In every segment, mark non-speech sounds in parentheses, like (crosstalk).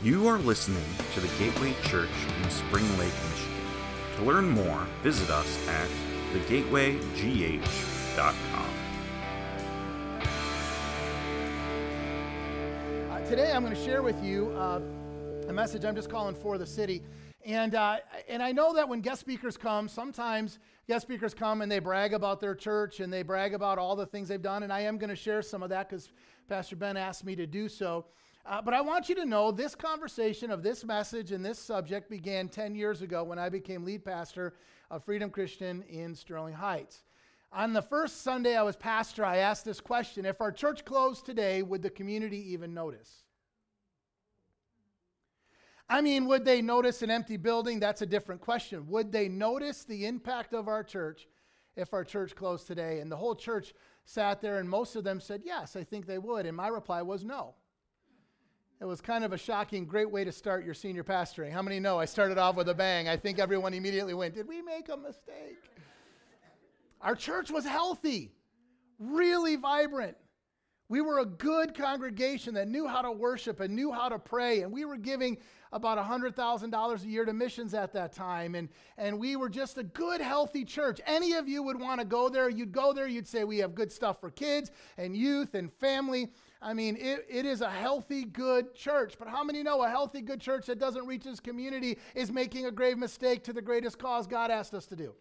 You are listening to the Gateway Church in Spring Lake, Michigan. To learn more, visit us at thegatewaygh.com. Uh, today I'm going to share with you uh, a message I'm just calling for the city. And, uh, and I know that when guest speakers come, sometimes guest speakers come and they brag about their church and they brag about all the things they've done. And I am going to share some of that because Pastor Ben asked me to do so. Uh, but I want you to know this conversation of this message and this subject began 10 years ago when I became lead pastor of Freedom Christian in Sterling Heights. On the first Sunday I was pastor, I asked this question If our church closed today, would the community even notice? I mean, would they notice an empty building? That's a different question. Would they notice the impact of our church if our church closed today? And the whole church sat there, and most of them said, Yes, I think they would. And my reply was no. It was kind of a shocking, great way to start your senior pastoring. How many know I started off with a bang? I think everyone immediately went, Did we make a mistake? Our church was healthy, really vibrant. We were a good congregation that knew how to worship and knew how to pray, and we were giving about $100,000 a year to missions at that time, and, and we were just a good, healthy church. Any of you would want to go there, you'd go there, you'd say, We have good stuff for kids and youth and family. I mean, it, it is a healthy, good church. But how many know a healthy, good church that doesn't reach its community is making a grave mistake to the greatest cause God asked us to do?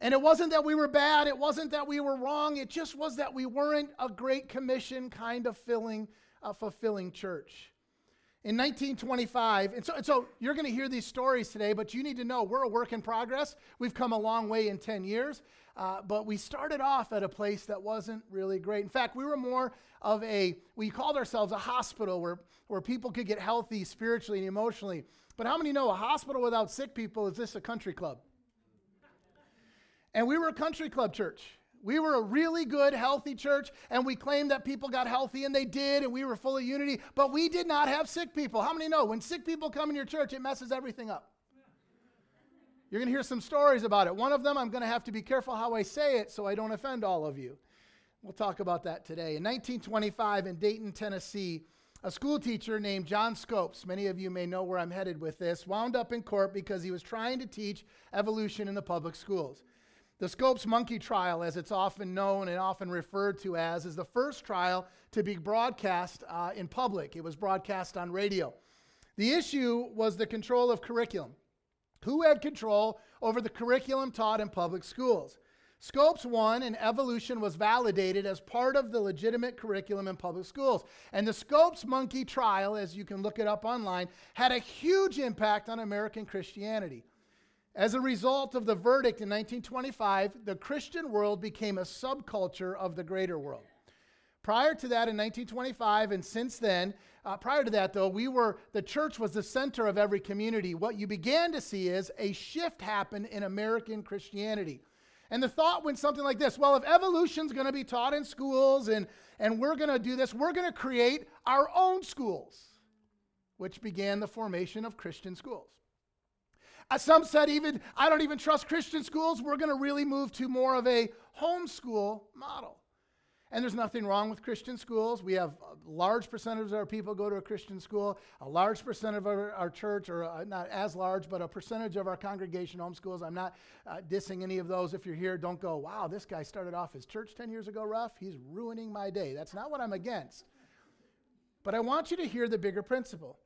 And it wasn't that we were bad, it wasn't that we were wrong, it just was that we weren't a great commission kind of filling, uh, fulfilling church. In 1925, and so, and so you're going to hear these stories today, but you need to know we're a work in progress. We've come a long way in 10 years, uh, but we started off at a place that wasn't really great. In fact, we were more of a, we called ourselves a hospital where, where people could get healthy spiritually and emotionally. But how many know a hospital without sick people is this a country club? And we were a country club church. We were a really good, healthy church, and we claimed that people got healthy, and they did, and we were full of unity, but we did not have sick people. How many know when sick people come in your church, it messes everything up? You're going to hear some stories about it. One of them, I'm going to have to be careful how I say it so I don't offend all of you. We'll talk about that today. In 1925, in Dayton, Tennessee, a school teacher named John Scopes, many of you may know where I'm headed with this, wound up in court because he was trying to teach evolution in the public schools. The Scopes monkey trial, as it's often known and often referred to as, is the first trial to be broadcast uh, in public. It was broadcast on radio. The issue was the control of curriculum. Who had control over the curriculum taught in public schools? Scopes won, and evolution was validated as part of the legitimate curriculum in public schools. And the Scopes monkey trial, as you can look it up online, had a huge impact on American Christianity. As a result of the verdict in 1925, the Christian world became a subculture of the greater world. Prior to that, in 1925, and since then, uh, prior to that, though, we were, the church was the center of every community. What you began to see is a shift happen in American Christianity. And the thought went something like this well, if evolution's going to be taught in schools and, and we're going to do this, we're going to create our own schools, which began the formation of Christian schools. Uh, some said even, I don't even trust Christian schools. We're going to really move to more of a homeschool model. And there's nothing wrong with Christian schools. We have a large percentage of our people go to a Christian school. A large percentage of our, our church, or uh, not as large, but a percentage of our congregation homeschools. I'm not uh, dissing any of those. If you're here, don't go, wow, this guy started off his church 10 years ago rough. He's ruining my day. That's not what I'm against. But I want you to hear the bigger principle.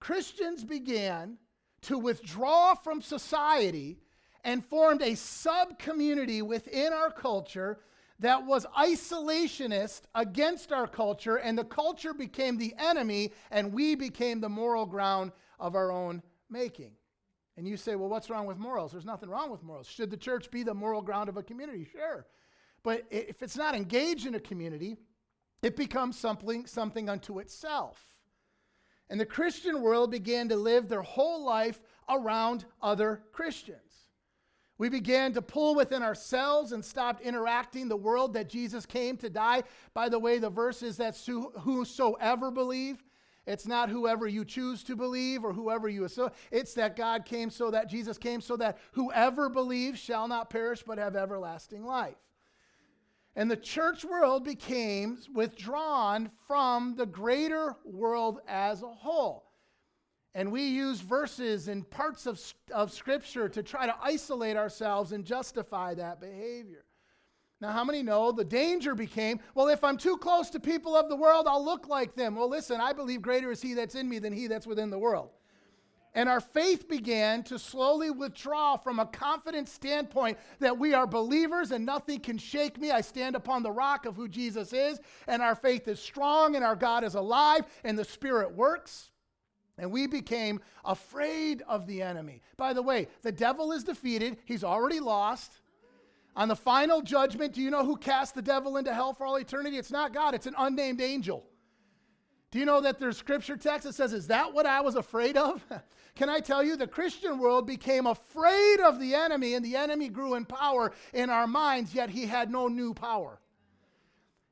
Christians began to withdraw from society and formed a sub community within our culture that was isolationist against our culture, and the culture became the enemy, and we became the moral ground of our own making. And you say, well, what's wrong with morals? There's nothing wrong with morals. Should the church be the moral ground of a community? Sure. But if it's not engaged in a community, it becomes something, something unto itself. And the Christian world began to live their whole life around other Christians. We began to pull within ourselves and stopped interacting the world that Jesus came to die. By the way, the verse is that whosoever believe. It's not whoever you choose to believe or whoever you assume. It's that God came so that Jesus came so that whoever believes shall not perish but have everlasting life. And the church world became withdrawn from the greater world as a whole. And we use verses and parts of, of Scripture to try to isolate ourselves and justify that behavior. Now, how many know the danger became, well, if I'm too close to people of the world, I'll look like them. Well, listen, I believe greater is He that's in me than He that's within the world. And our faith began to slowly withdraw from a confident standpoint that we are believers and nothing can shake me. I stand upon the rock of who Jesus is, and our faith is strong, and our God is alive, and the Spirit works. And we became afraid of the enemy. By the way, the devil is defeated, he's already lost. On the final judgment, do you know who cast the devil into hell for all eternity? It's not God, it's an unnamed angel. Do you know that there's scripture text that says, Is that what I was afraid of? (laughs) Can I tell you, the Christian world became afraid of the enemy, and the enemy grew in power in our minds, yet he had no new power.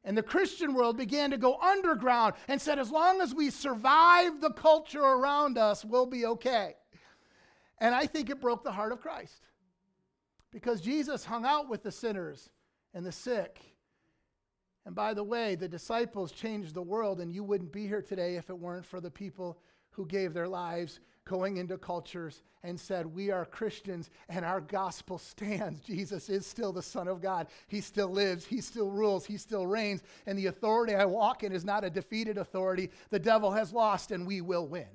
And the Christian world began to go underground and said, as long as we survive the culture around us, we'll be okay. And I think it broke the heart of Christ because Jesus hung out with the sinners and the sick and by the way, the disciples changed the world, and you wouldn't be here today if it weren't for the people who gave their lives going into cultures and said, We are Christians and our gospel (laughs) stands. Jesus is still the Son of God. He still lives, He still rules, He still reigns. And the authority I walk in is not a defeated authority. The devil has lost, and we will win.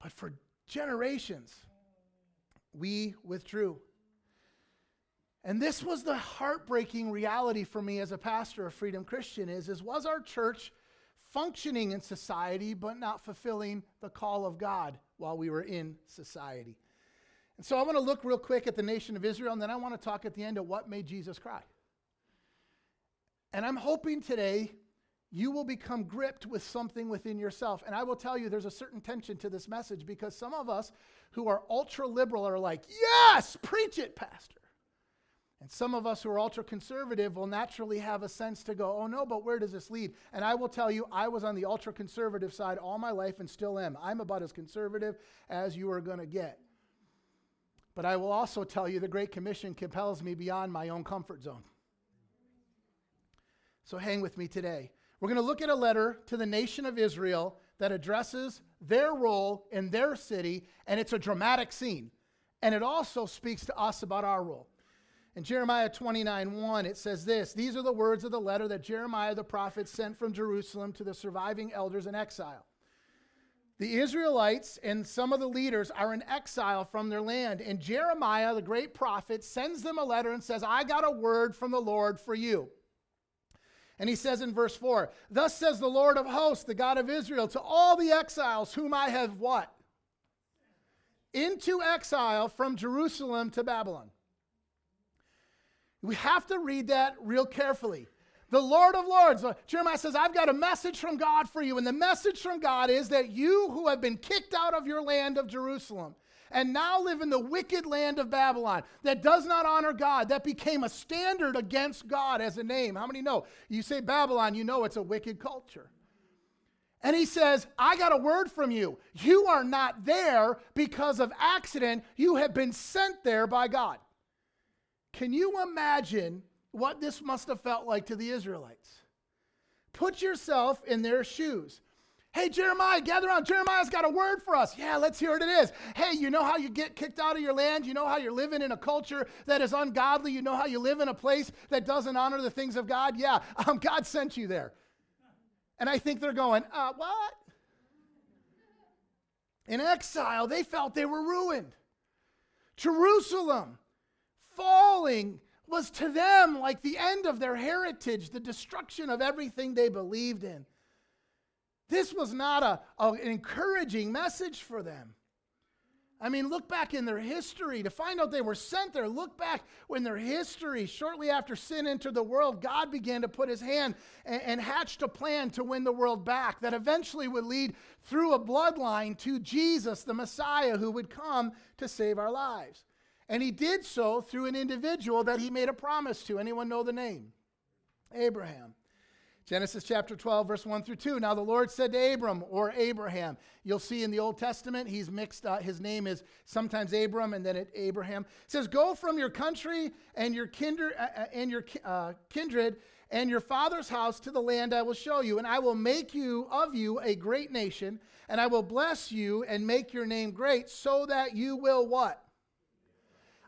But for generations, we withdrew. And this was the heartbreaking reality for me as a pastor of Freedom Christian is, is was our church functioning in society but not fulfilling the call of God while we were in society. And so I want to look real quick at the nation of Israel and then I want to talk at the end of what made Jesus cry. And I'm hoping today you will become gripped with something within yourself. And I will tell you, there's a certain tension to this message because some of us who are ultra liberal are like, yes, preach it, Pastor. And some of us who are ultra conservative will naturally have a sense to go, oh no, but where does this lead? And I will tell you, I was on the ultra conservative side all my life and still am. I'm about as conservative as you are going to get. But I will also tell you, the Great Commission compels me beyond my own comfort zone. So hang with me today. We're going to look at a letter to the nation of Israel that addresses their role in their city, and it's a dramatic scene. And it also speaks to us about our role. In Jeremiah 29 1, it says this These are the words of the letter that Jeremiah the prophet sent from Jerusalem to the surviving elders in exile. The Israelites and some of the leaders are in exile from their land, and Jeremiah, the great prophet, sends them a letter and says, I got a word from the Lord for you. And he says in verse 4, Thus says the Lord of hosts, the God of Israel, to all the exiles whom I have what? Into exile from Jerusalem to Babylon. We have to read that real carefully. The Lord of Lords, uh, Jeremiah says, I've got a message from God for you. And the message from God is that you who have been kicked out of your land of Jerusalem and now live in the wicked land of Babylon that does not honor God, that became a standard against God as a name. How many know? You say Babylon, you know it's a wicked culture. And he says, I got a word from you. You are not there because of accident. You have been sent there by God. Can you imagine what this must have felt like to the Israelites? Put yourself in their shoes. Hey, Jeremiah, gather around. Jeremiah's got a word for us. Yeah, let's hear what it is. Hey, you know how you get kicked out of your land? You know how you're living in a culture that is ungodly? You know how you live in a place that doesn't honor the things of God? Yeah, (laughs) um, God sent you there. And I think they're going, uh, what? In exile, they felt they were ruined. Jerusalem, falling was to them like the end of their heritage, the destruction of everything they believed in. This was not a, a, an encouraging message for them. I mean, look back in their history to find out they were sent there. Look back in their history. Shortly after sin entered the world, God began to put his hand and, and hatched a plan to win the world back that eventually would lead through a bloodline to Jesus, the Messiah, who would come to save our lives. And he did so through an individual that he made a promise to. Anyone know the name? Abraham. Genesis chapter 12, verse 1 through 2. Now the Lord said to Abram or Abraham. You'll see in the Old Testament, he's mixed, uh, his name is sometimes Abram and then it Abraham. It says, Go from your country and your, kinder, uh, uh and your uh, kindred and your father's house to the land I will show you, and I will make you of you a great nation, and I will bless you and make your name great, so that you will what?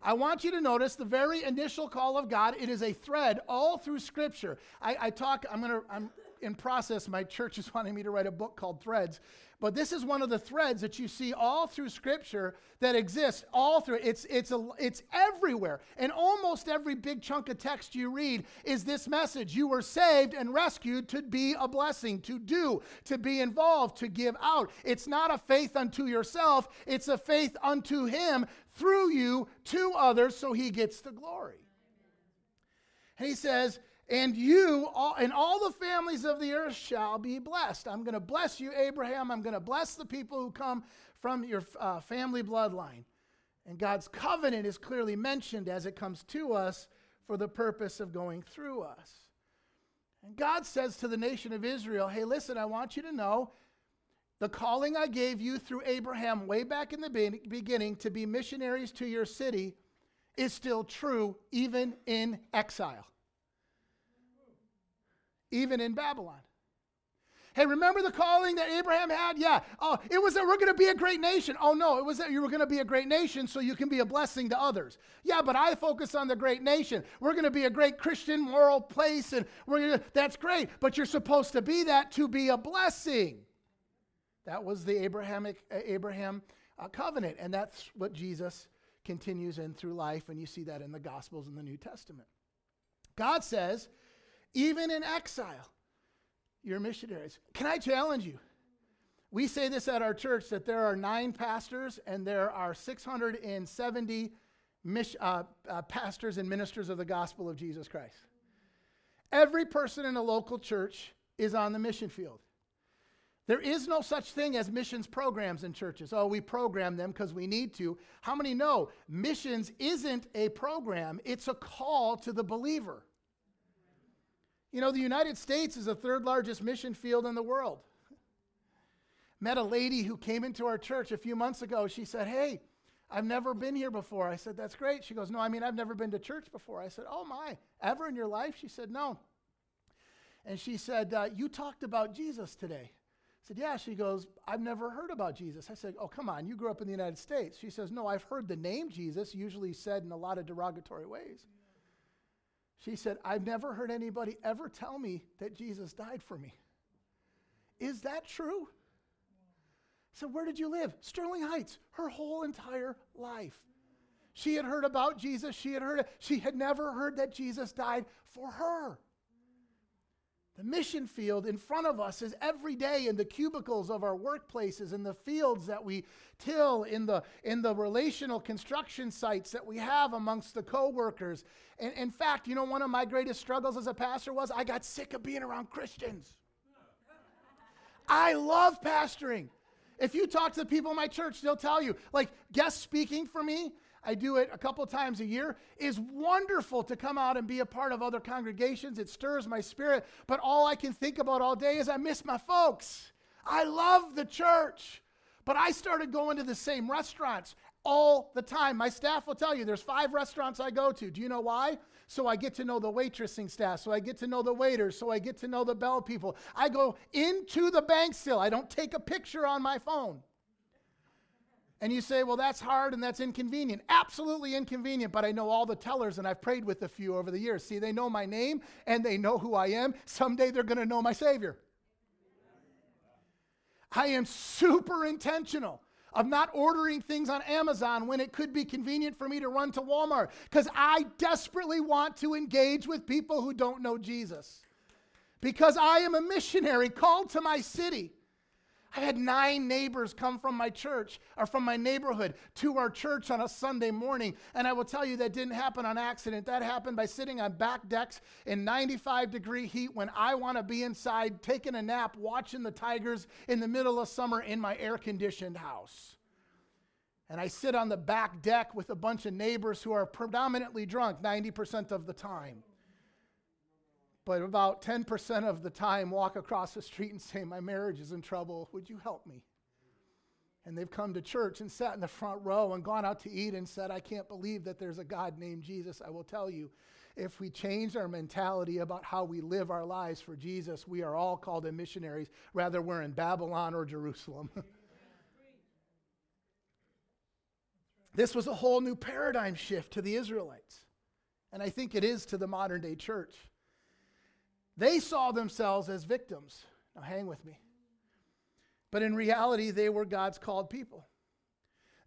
I want you to notice the very initial call of God. It is a thread all through Scripture. I, I talk. I'm gonna. I'm in process. My church is (laughs) wanting me to write a book called Threads, but this is one of the threads that you see all through Scripture that exists all through. It's it's a, it's everywhere, and almost every big chunk of text you read is this message: You were saved and rescued to be a blessing, to do, to be involved, to give out. It's not a faith unto yourself; it's a faith unto Him through you to others, so He gets the glory. And He says and you all, and all the families of the earth shall be blessed. I'm going to bless you, Abraham. I'm going to bless the people who come from your uh, family bloodline. And God's covenant is clearly mentioned as it comes to us for the purpose of going through us. And God says to the nation of Israel, Hey, listen, I want you to know the calling I gave you through Abraham way back in the beginning to be missionaries to your city is still true, even in exile even in Babylon. Hey, remember the calling that Abraham had? Yeah. Oh, it was that we're going to be a great nation. Oh, no, it was that you were going to be a great nation so you can be a blessing to others. Yeah, but I focus on the great nation. We're going to be a great Christian moral place, and we're gonna, that's great. But you're supposed to be that to be a blessing. That was the Abrahamic Abraham uh, covenant, and that's what Jesus continues in through life, and you see that in the Gospels in the New Testament. God says even in exile, you're missionaries. Can I challenge you? We say this at our church that there are nine pastors and there are 670 mis- uh, uh, pastors and ministers of the gospel of Jesus Christ. Every person in a local church is on the mission field. There is no such thing as missions programs in churches. Oh, we program them because we need to. How many know missions isn't a program, it's a call to the believer? You know, the United States is the third largest mission field in the world. Met a lady who came into our church a few months ago. She said, Hey, I've never been here before. I said, That's great. She goes, No, I mean, I've never been to church before. I said, Oh, my, ever in your life? She said, No. And she said, uh, You talked about Jesus today. I said, Yeah. She goes, I've never heard about Jesus. I said, Oh, come on, you grew up in the United States. She says, No, I've heard the name Jesus, usually said in a lot of derogatory ways. She said, I've never heard anybody ever tell me that Jesus died for me. Is that true? So, where did you live? Sterling Heights, her whole entire life. She had heard about Jesus. She had heard, she had never heard that Jesus died for her. The mission field in front of us is every day in the cubicles of our workplaces, in the fields that we till, in the, in the relational construction sites that we have amongst the coworkers. And in fact, you know, one of my greatest struggles as a pastor was I got sick of being around Christians. I love pastoring. If you talk to the people in my church, they'll tell you, like, guest speaking for me I do it a couple times a year, is wonderful to come out and be a part of other congregations. It stirs my spirit. But all I can think about all day is I miss my folks. I love the church. But I started going to the same restaurants all the time. My staff will tell you there's five restaurants I go to. Do you know why? So I get to know the waitressing staff, so I get to know the waiters, so I get to know the bell people. I go into the bank still. I don't take a picture on my phone. And you say, well, that's hard and that's inconvenient. Absolutely inconvenient, but I know all the tellers and I've prayed with a few over the years. See, they know my name and they know who I am. Someday they're going to know my Savior. I am super intentional of not ordering things on Amazon when it could be convenient for me to run to Walmart because I desperately want to engage with people who don't know Jesus. Because I am a missionary called to my city. I had nine neighbors come from my church or from my neighborhood to our church on a Sunday morning. And I will tell you that didn't happen on accident. That happened by sitting on back decks in 95 degree heat when I want to be inside taking a nap, watching the Tigers in the middle of summer in my air conditioned house. And I sit on the back deck with a bunch of neighbors who are predominantly drunk 90% of the time. But about 10% of the time walk across the street and say, My marriage is in trouble. Would you help me? And they've come to church and sat in the front row and gone out to eat and said, I can't believe that there's a God named Jesus. I will tell you, if we change our mentality about how we live our lives for Jesus, we are all called in missionaries, whether we're in Babylon or Jerusalem. (laughs) this was a whole new paradigm shift to the Israelites. And I think it is to the modern day church. They saw themselves as victims. Now, hang with me. But in reality, they were God's called people.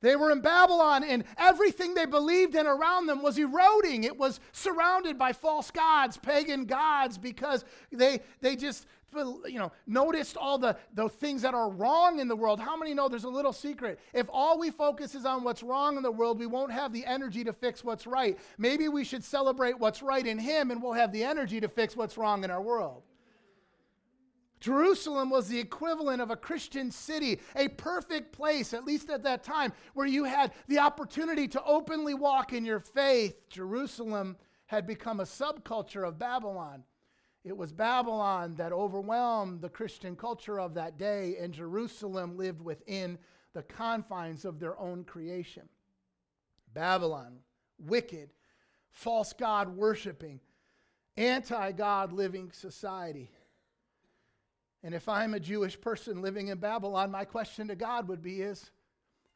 They were in Babylon, and everything they believed in around them was eroding. It was surrounded by false gods, pagan gods, because they, they just you know, noticed all the, the things that are wrong in the world. How many know there's a little secret? If all we focus is on what's wrong in the world, we won't have the energy to fix what's right. Maybe we should celebrate what's right in Him, and we'll have the energy to fix what's wrong in our world. Jerusalem was the equivalent of a Christian city, a perfect place, at least at that time, where you had the opportunity to openly walk in your faith. Jerusalem had become a subculture of Babylon. It was Babylon that overwhelmed the Christian culture of that day, and Jerusalem lived within the confines of their own creation. Babylon, wicked, false God worshiping, anti God living society. And if I'm a Jewish person living in Babylon, my question to God would be is,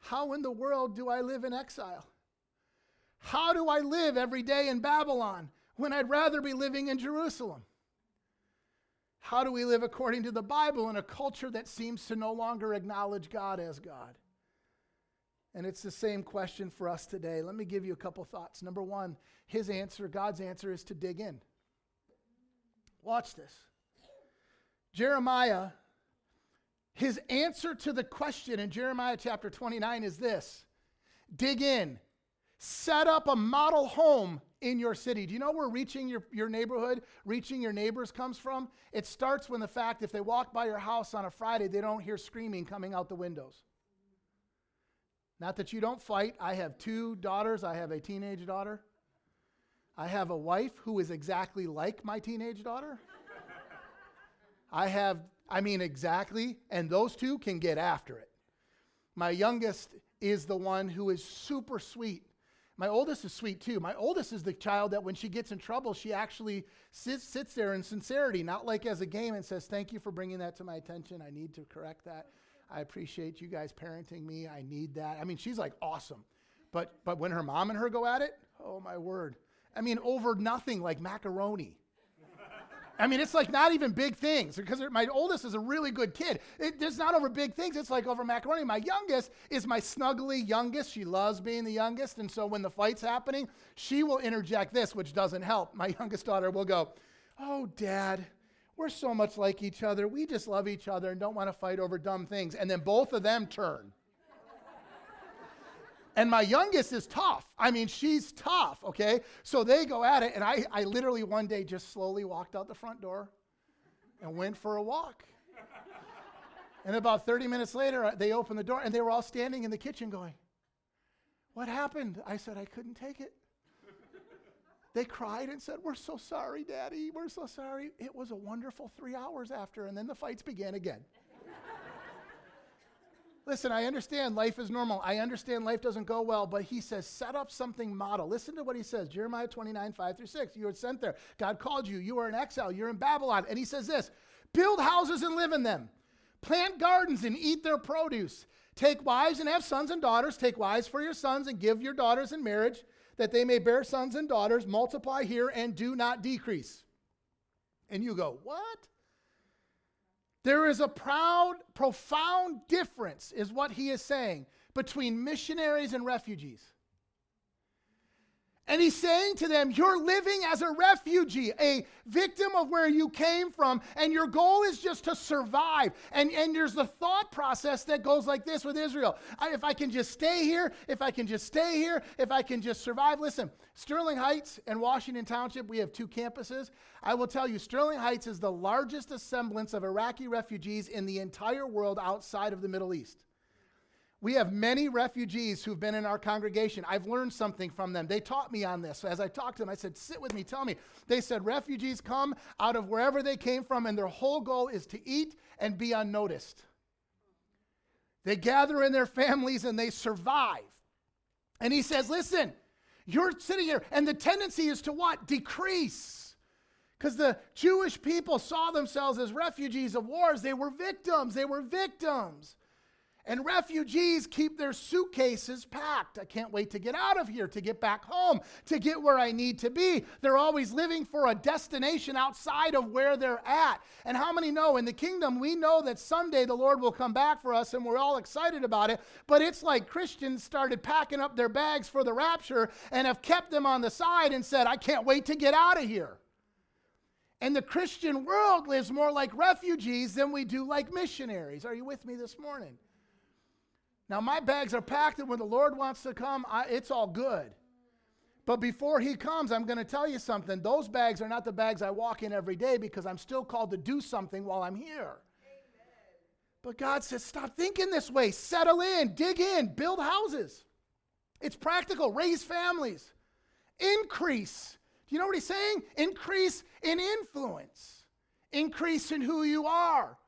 how in the world do I live in exile? How do I live every day in Babylon when I'd rather be living in Jerusalem? How do we live according to the Bible in a culture that seems to no longer acknowledge God as God? And it's the same question for us today. Let me give you a couple thoughts. Number one, his answer, God's answer, is to dig in. Watch this. Jeremiah, his answer to the question in Jeremiah chapter 29 is this dig in, set up a model home in your city. Do you know where reaching your, your neighborhood, reaching your neighbors comes from? It starts when the fact if they walk by your house on a Friday, they don't hear screaming coming out the windows. Not that you don't fight. I have two daughters, I have a teenage daughter. I have a wife who is exactly like my teenage daughter. I have, I mean, exactly, and those two can get after it. My youngest is the one who is super sweet. My oldest is sweet too. My oldest is the child that when she gets in trouble, she actually sits, sits there in sincerity, not like as a game and says, Thank you for bringing that to my attention. I need to correct that. I appreciate you guys parenting me. I need that. I mean, she's like awesome. But, but when her mom and her go at it, oh my word. I mean, over nothing like macaroni. I mean, it's like not even big things because my oldest is a really good kid. It, it's not over big things, it's like over macaroni. My youngest is my snuggly youngest. She loves being the youngest. And so when the fight's happening, she will interject this, which doesn't help. My (laughs) youngest daughter will go, Oh, dad, we're so much like each other. We just love each other and don't want to fight over dumb things. And then both of them turn. And my youngest is tough. I mean, she's tough, okay? So they go at it, and I, I literally one day just slowly walked out the front door and went for a walk. and about 30 minutes later, uh, they opened the door, and they were all standing in the kitchen going, What happened? I said, I couldn't take it. they cried and said, We're so sorry, Daddy. We're so sorry. It was a wonderful three hours after, and then the fights began again. Listen, I understand life is normal. I understand life doesn't go well, but he says, set up something model. Listen to what he says Jeremiah 29, 5 through 6. You were sent there. God called you. You are in exile. You're in Babylon. And he says this build houses and live in them, plant gardens and eat their produce. Take wives and have sons and daughters. Take wives for your sons and give your daughters in marriage, that they may bear sons and daughters. Multiply here and do not decrease. And you go, What? There is a proud, profound difference, is what he is saying, between missionaries and refugees. And he's saying to them, You're living as a refugee, a victim of where you came from, and your goal is just to survive. And, and there's the thought process that goes like this with Israel I, If I can just stay here, if I can just stay here, if I can just survive. Listen, Sterling Heights and Washington Township, we have two campuses. I will tell you, Sterling Heights is the largest assemblance of Iraqi refugees in the entire world outside of the Middle East. We have many refugees who've been in our congregation. I've learned something from them. They taught me on this. So as I talked to them, I said, Sit with me, tell me. They said, Refugees come out of wherever they came from, and their whole goal is to eat and be unnoticed. They gather in their families and they survive. And he says, Listen, you're sitting here, and the tendency is to what? Decrease. Because the Jewish people saw themselves as refugees of wars. They were victims. They were victims. And refugees keep their suitcases packed. I can't wait to get out of here, to get back home, to get where I need to be. They're always living for a destination outside of where they're at. And how many know in the kingdom, we know that someday the Lord will come back for us and we're all excited about it. But it's like Christians started packing up their bags for the rapture and have kept them on the side and said, I can't wait to get out of here. And the Christian world lives more like refugees than we do like missionaries. Are you with me this morning? Now, my bags are packed, and when the Lord wants to come, I, it's all good. But before He comes, I'm going to tell you something. Those bags are not the bags I walk in every day because I'm still called to do something while I'm here. But God says, stop thinking this way. Settle in, dig in, build houses. It's practical. Raise families. Increase. Do you know what he's saying? Increase in influence, increase in who you are.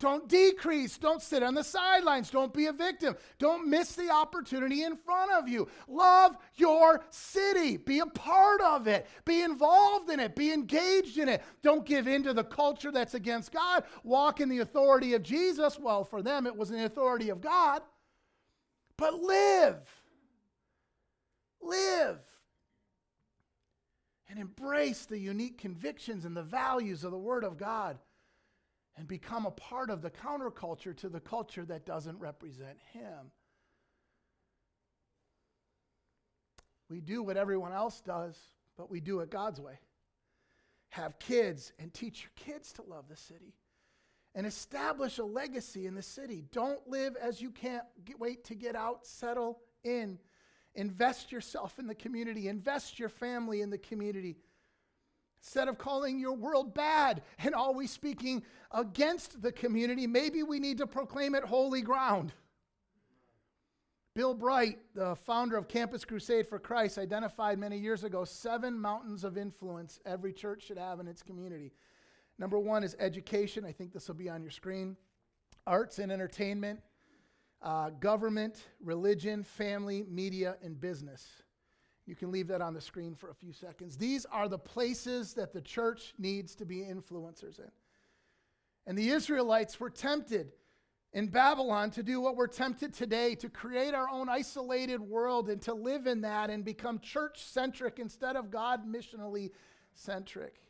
Don't decrease. Don't sit on the sidelines. Don't be a victim. Don't miss the opportunity in front of you. Love your city. Be a part of it. Be involved in it. Be engaged in it. Don't give in to the culture that's against God. Walk in the authority of Jesus. Well, for them, it was an authority of God. But live. Live. And embrace the unique convictions and the values of the Word of God and become a part of the counterculture to the culture that doesn't represent him. We do what everyone else does, but we do it God's way. Have kids and teach your kids to love the city and establish a legacy in the city. Don't live as you can't get, wait to get out, settle in. Invest yourself in the community, invest your family in the community. Instead of calling your world bad and always speaking against the community, maybe we need to proclaim it holy ground. Bill Bright, the founder of Campus Crusade for Christ, identified many years ago seven mountains of influence every church should have in its community. Number one is education. I think this will be on your screen. Arts and entertainment, uh, government, religion, family, media, and business. You can leave that on the screen for a few seconds. These are the places that the church needs to be influencers in. And the Israelites were tempted in Babylon to do what we're tempted today to create our own isolated world and to live in that and become church centric instead of God missionally centric.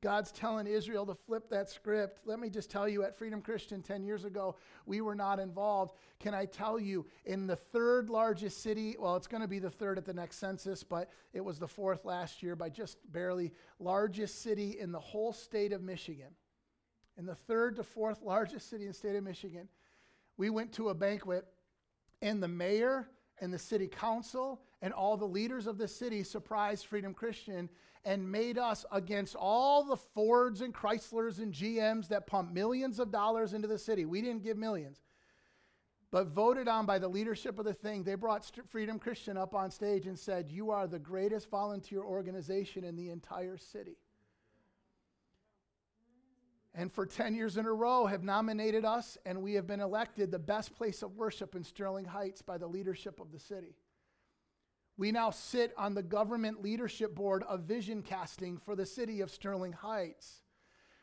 God's telling Israel to flip that script. Let me just tell you, at Freedom Christian 10 years ago, we were not involved. Can I tell you, in the third largest city, well, it's going to be the third at the next census, but it was the fourth last year by just barely, largest city in the whole state of Michigan. In the third to fourth largest city in the state of Michigan, we went to a banquet, and the mayor and the city council and all the leaders of the city surprised Freedom Christian and made us against all the Fords and Chryslers and GMs that pump millions of dollars into the city. We didn't give millions, but voted on by the leadership of the thing. They brought Freedom Christian up on stage and said, You are the greatest volunteer organization in the entire city. And for 10 years in a row have nominated us, and we have been elected the best place of worship in Sterling Heights by the leadership of the city. We now sit on the government leadership board of vision casting for the city of Sterling Heights.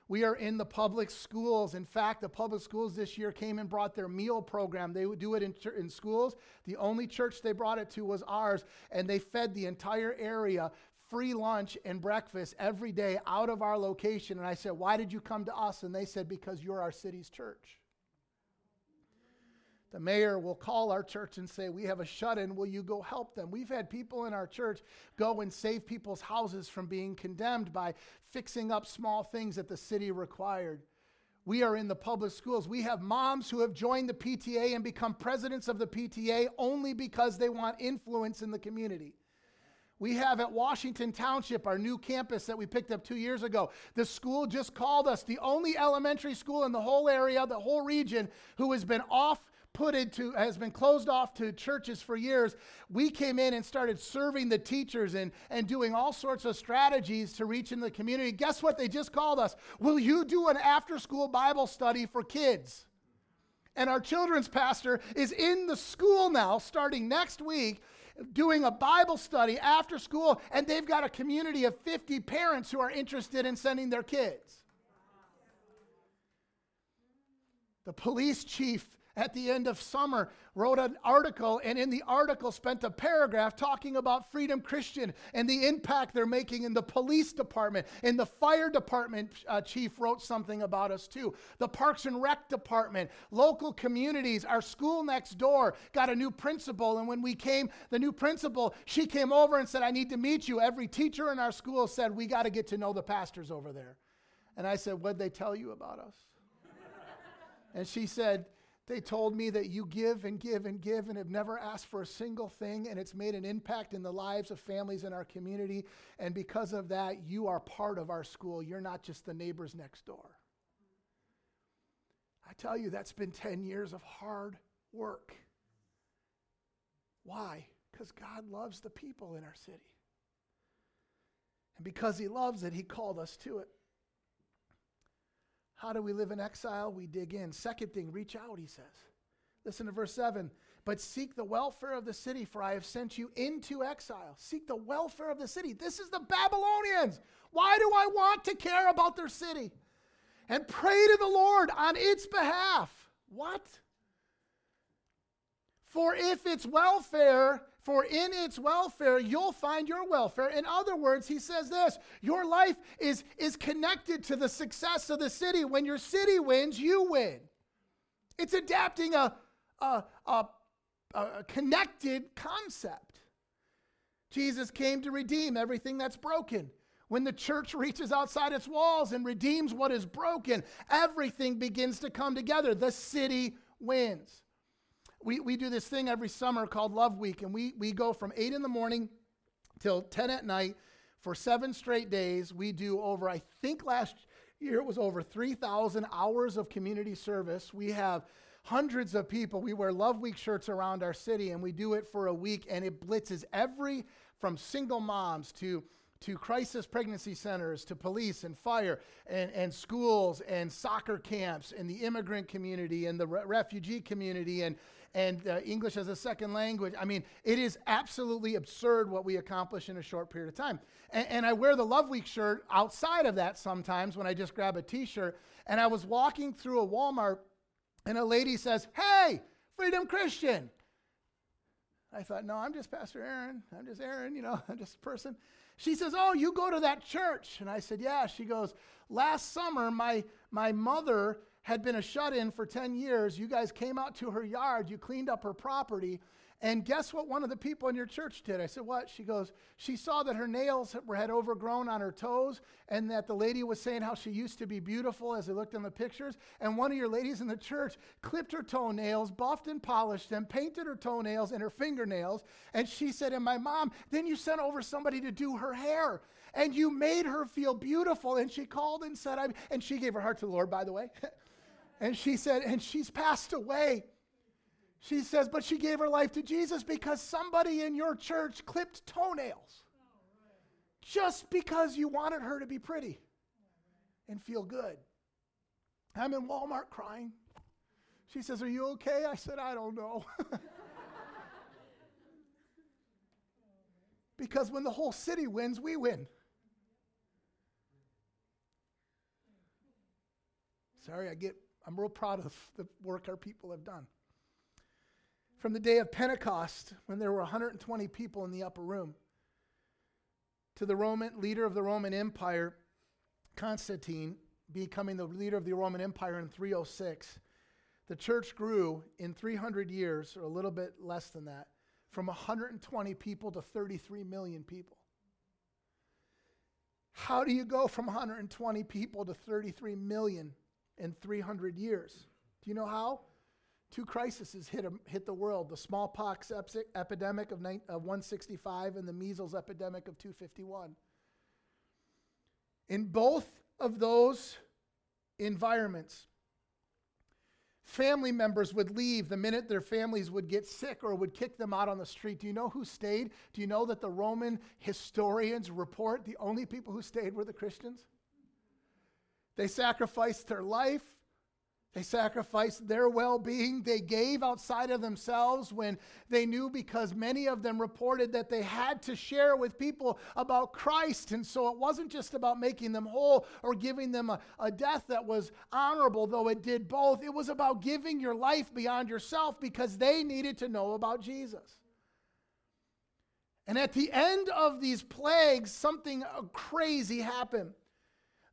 We are in the public schools. In fact, the public schools this year came and brought their meal program. They would do it in, in schools. The only church they brought it to was ours, and they fed the entire area free lunch and breakfast every day out of our location. And I said, Why did you come to us? And they said, Because you're our city's church. The mayor will call our church and say, We have a shut in. Will you go help them? We've had people in our church go and save people's houses from being condemned by fixing up small things that the city required. We are in the public schools. We have moms who have joined the PTA and become presidents of the PTA only because they want influence in the community. We have at Washington Township, our new campus that we picked up two years ago. The school just called us, the only elementary school in the whole area, the whole region, who has been off put into has been closed off to churches for years. We came in and started serving the teachers and, and doing all sorts of strategies to reach in the community. Guess what? They just called us. Will you do an after school Bible study for kids? And our children's pastor is in the school now, starting next week, doing a Bible study after school, and they've got a community of 50 parents who are interested in sending their kids. The police chief at the end of summer wrote an article and in the article spent a paragraph talking about freedom christian and the impact they're making in the police department. In the fire department uh, chief wrote something about us too. The parks and rec department local communities our school next door got a new principal. And when we came the new principal she came over and said i need to meet you. Every teacher in our school said we got to get to know the pastors over there. And i said what'd they tell you about us? And she said, They told me that you give and give and give and have never asked for a single thing, and it's made an impact in the lives of families in our community. And because of that, you are part of our school. You're not just the neighbors next door. I tell you, that's been 10 years of hard work. Why? Because God loves the people in our city. And because He loves it, He called us to it. How do we live in exile? We dig in. Second thing, reach out, he says. Listen to verse 7. But seek the welfare of the city, for I have sent you into exile. Seek the welfare of the city. This is the Babylonians. Why do I want to care about their city? And pray to the Lord on its behalf. What? For if its welfare for in its welfare, you'll find your welfare. In other words, he says this your life is, is connected to the success of the city. When your city wins, you win. It's adapting a, a, a, a connected concept. Jesus came to redeem everything that's broken. When the church reaches outside its walls and redeems what is broken, everything begins to come together. The city wins we, we do this thing every summer called Love Week, and we, we go from 8 in the morning till 10 at night for seven straight days. We do over, I think last year it was over 3,000 hours of community service. We have hundreds of people. We wear Love Week shirts around our city, and we do it for a week, and it blitzes every from single moms to to crisis pregnancy centers, to police and fire, and, and schools and soccer camps, and the immigrant community and the re- refugee community, and, and uh, English as a second language. I mean, it is absolutely absurd what we accomplish in a short period of time. And, and I wear the Love Week shirt outside of that sometimes when I just grab a t shirt. And I was walking through a Walmart, and a lady says, Hey, Freedom Christian. I thought, no, I'm just Pastor Aaron. I'm just Aaron, you know, (laughs) I'm just a person. She says, Oh, you go to that church. And I said, Yeah. She goes, Last summer, my, my mother had been a shut in for 10 years. You guys came out to her yard, you cleaned up her property. And guess what one of the people in your church did? I said, What? She goes, She saw that her nails had overgrown on her toes and that the lady was saying how she used to be beautiful as they looked in the pictures. And one of your ladies in the church clipped her toenails, buffed and polished them, painted her toenails and her fingernails. And she said, And my mom, then you sent over somebody to do her hair and you made her feel beautiful. And she called and said, I'm, and she gave her heart to the Lord, by the way. (laughs) And she said, and she's passed away. She says, but she gave her life to Jesus because somebody in your church clipped toenails just because you wanted her to be pretty and feel good. I'm in Walmart crying. She says, Are you okay? I said, I don't know. (laughs) because when the whole city wins, we win. Sorry, I get I'm real proud of the work our people have done. From the day of Pentecost, when there were 120 people in the upper room, to the Roman leader of the Roman Empire, Constantine, becoming the leader of the Roman Empire in 306, the church grew in 300 years, or a little bit less than that, from 120 people to 33 million people. How do you go from 120 people to 33 million? In 300 years. Do you know how? Two crises hit, hit the world the smallpox epidemic of, of 165 and the measles epidemic of 251. In both of those environments, family members would leave the minute their families would get sick or would kick them out on the street. Do you know who stayed? Do you know that the Roman historians report the only people who stayed were the Christians? They sacrificed their life, they sacrificed their well being. They gave outside of themselves when they knew because many of them reported that they had to share with people about Christ. And so it wasn't just about making them whole or giving them a, a death that was honorable, though it did both. It was about giving your life beyond yourself because they needed to know about Jesus. And at the end of these plagues, something crazy happened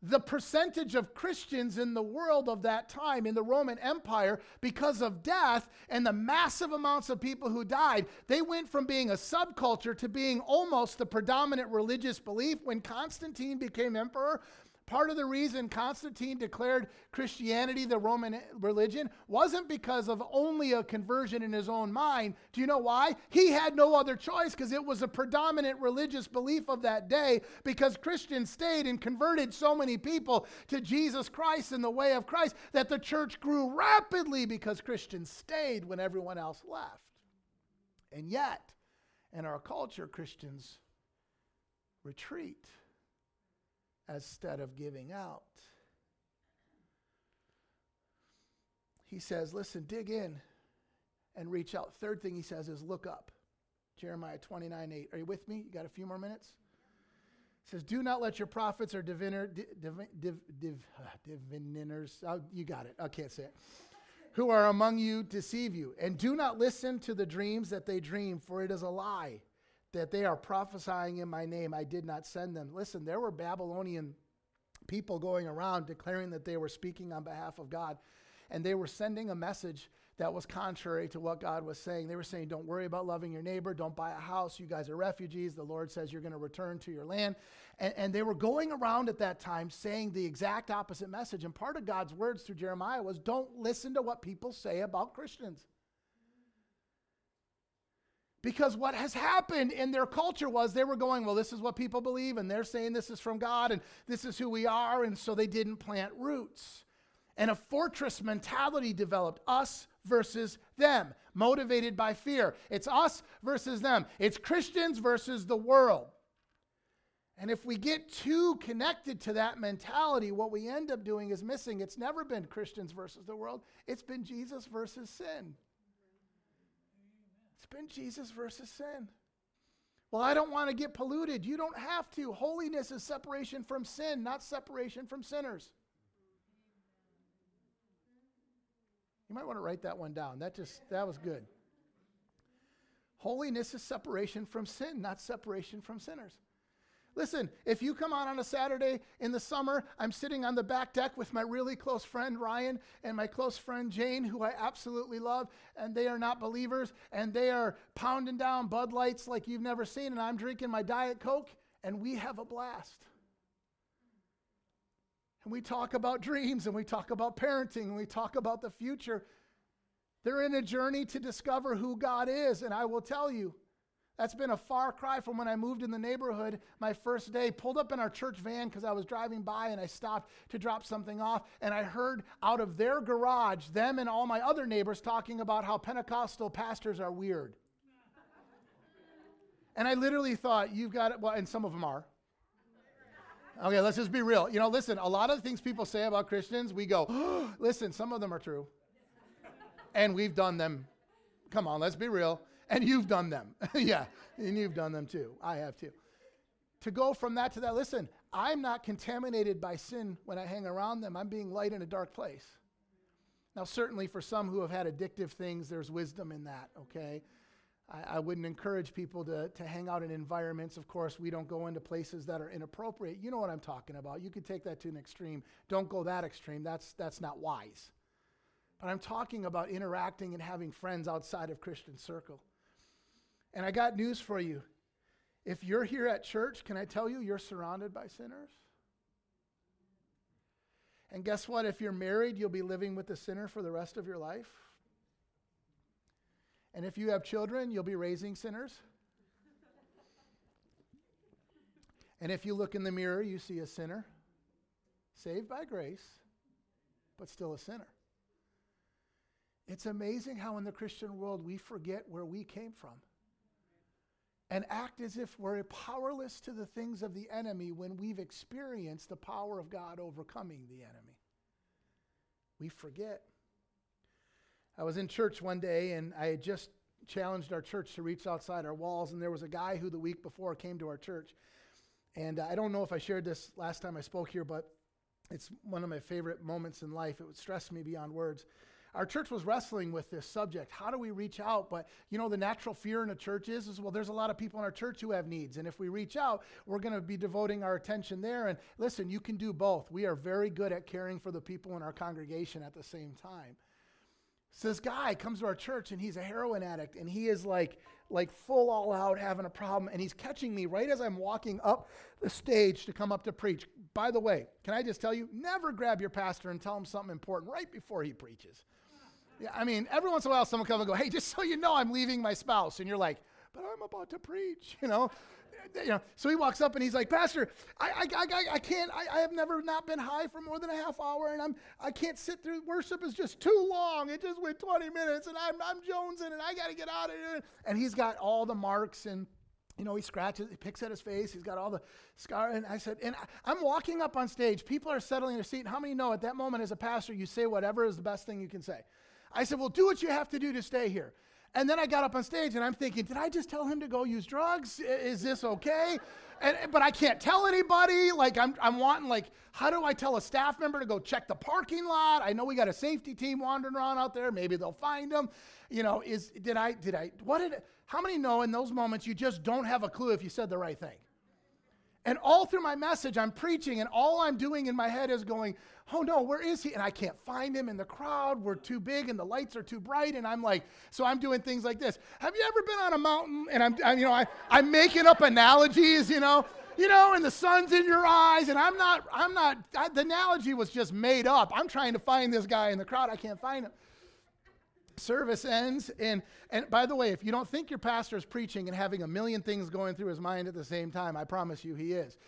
the percentage of Christians in the world of that time in the Roman Empire because of death and the massive amounts of people who died, they went from being a subculture to being almost the predominant religious belief. When Constantine became emperor, Part of the reason Constantine declared Christianity the Roman religion wasn't because of only a conversion in his own mind. Do you know why? He had no other choice because it was a predominant religious belief of that day because Christians stayed and converted so many people to Jesus Christ and the way of Christ that the church grew rapidly because Christians stayed when everyone else left. And yet, in our culture, Christians retreat instead of giving out. He says, listen, dig in and reach out. Third thing he says is look up. Jeremiah 29 8. Are you with me? You got a few more minutes? He says, Do not let your prophets or diviner, div, div, div, uh, diviners, oh, you got it, I can't say it, who are among you deceive you. And do not listen to the dreams that they dream, for it is a lie that they are prophesying in my name. I did not send them. Listen, there were Babylonian people going around declaring that they were speaking on behalf of God, and they were sending a message that was contrary to what God was saying. They were saying, Don't worry about loving your neighbor, don't buy a house, you guys are refugees. The Lord says you're going to return to your land. And, and they were going around at that time saying the exact opposite message. And part of God's words through Jeremiah was, Don't listen to what people say about Christians. Because what has happened in their culture was they were going, well, this is what people believe, and they're saying this is from God, and this is who we are, and so they didn't plant roots. And a fortress mentality developed us versus them, motivated by fear. It's us versus them, it's Christians versus the world. And if we get too connected to that mentality, what we end up doing is missing. It's never been Christians versus the world, it's been Jesus versus sin been Jesus versus sin. Well, I don't want to get polluted. You don't have to. Holiness is separation from sin, not separation from sinners. You might want to write that one down. That just that was good. Holiness is separation from sin, not separation from sinners. Listen, if you come out on a Saturday in the summer, I'm sitting on the back deck with my really close friend Ryan and my close friend Jane, who I absolutely love, and they are not believers, and they are pounding down Bud Lights like you've never seen, and I'm drinking my Diet Coke, and we have a blast. And we talk about dreams, and we talk about parenting, and we talk about the future. They're in a journey to discover who God is, and I will tell you, that's been a far cry from when I moved in the neighborhood my first day. Pulled up in our church van because I was driving by and I stopped to drop something off. And I heard out of their garage them and all my other neighbors talking about how Pentecostal pastors are weird. and I literally thought, you've got it. Well, and some of them are. Okay, let's just be real. You know, listen, a lot of the things people say about Christians, we go, oh, (gasps) listen, some of them are true. and we've done them. Come on, let's be real. And you've done them. (laughs) yeah, and you've done them too. I have too. To go from that to that, listen, I'm not contaminated by sin when I hang around them. I'm being light in a dark place. Now, certainly for some who have had addictive things, there's wisdom in that, okay? I, I, wouldn't encourage people to, to hang out in environments. Of course, we don't go into places that are inappropriate. You know what I'm talking about. You could take that to an extreme. Don't go that extreme. That's, that's not wise. But I'm talking about interacting and having friends outside of Christian circle. And I got news for you. If you're here at church, can I tell you you're surrounded by sinners? And guess what? If you're married, you'll be living with the sinner for the rest of your life. And if you have children, you'll be raising sinners. and if you look in the mirror, you see a sinner, saved by grace, but still a sinner. It's amazing how in the Christian world we forget where we came from and act as if we're powerless to the things of the enemy when we've experienced the power of God overcoming the enemy. We forget. I was in church one day and I had just challenged our church to reach outside our walls, and there was a guy who the week before came to our church. And uh, I don't know if I shared this last time I spoke here, but it's one of my favorite moments in life. It would stress me beyond words our church was wrestling with this subject. How do we reach out? But you know, the natural fear in a church is, is well, there's a lot of people in our church who have needs. And if we reach out, we're going to be devoting our attention there. And listen, you can do both. We are very good at caring for the people in our congregation at the same time. So this guy comes to our church and he's a heroin addict and he is like like full all out having a problem and he's catching me right as I'm walking up the stage to come up to preach. By the way, can I just tell you, never grab your pastor and tell him something important right before he preaches. Yeah, I mean, every once in a while, someone comes and go, "Hey, just so you know, I'm leaving my spouse," and you're like, "But I'm about to preach," (laughs) you know. You know, so he walks up and he's like, Pastor, I, I, I, I can't, I, I have never not been high for more than a half hour and I'm, I can't sit through, worship is just too long. It just went 20 minutes and I'm, I'm jonesing and I got to get out of here. And he's got all the marks and, you know, he scratches, he picks at his face, he's got all the scar. And I said, and I'm walking up on stage, people are settling their seat. How many know at that moment as a pastor, you say whatever is the best thing you can say? I said, Well, do what you have to do to stay here. And then I got up on stage and I'm thinking, Did I just tell him to go use drugs? Is this okay? And, but I can't tell anybody. Like, I'm, I'm wanting, like, how do I tell a staff member to go check the parking lot? I know we got a safety team wandering around out there. Maybe they'll find them. You know, is, did I, did I, what did, how many know in those moments you just don't have a clue if you said the right thing? And all through my message, I'm preaching, and all I'm doing in my head is going, Oh no, where is he? And I can't find him in the crowd. We're too big, and the lights are too bright. And I'm like, so I'm doing things like this. Have you ever been on a mountain? And I'm, I'm you know, I, I'm making up analogies, you know, you know, and the sun's in your eyes. And I'm not, I'm not, I, the analogy was just made up. I'm trying to find this guy in the crowd. I can't find him service ends and and by the way if you don't think your pastor is preaching and having a million things going through his mind at the same time i promise you he is.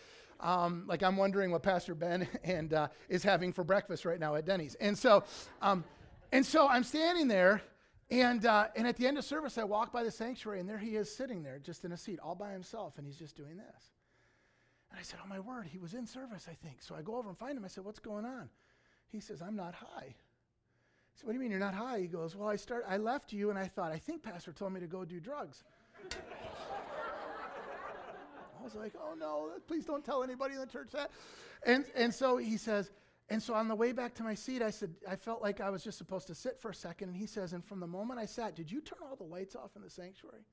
Um, like i'm wondering what pastor ben (laughs) and uh, is having for breakfast right now at denny's. And so um, and so i'm standing there and uh, and at the end of service i walk by the sanctuary and there he is sitting there just in a seat all by himself and he's just doing this. And i said oh my word he was in service i think. So i go over and find him. I said what's going on? He says i'm not high said, What do you mean you're not high? He goes, Well, I start I left you and I thought, I think Pastor told me to go do drugs. I was like, oh no, please don't tell anybody in the church that. And and so he says, and so on the way back to my seat, I said, I felt like I was just supposed to sit for a second. And he says, and from the moment I sat, did you turn all the lights off in the sanctuary?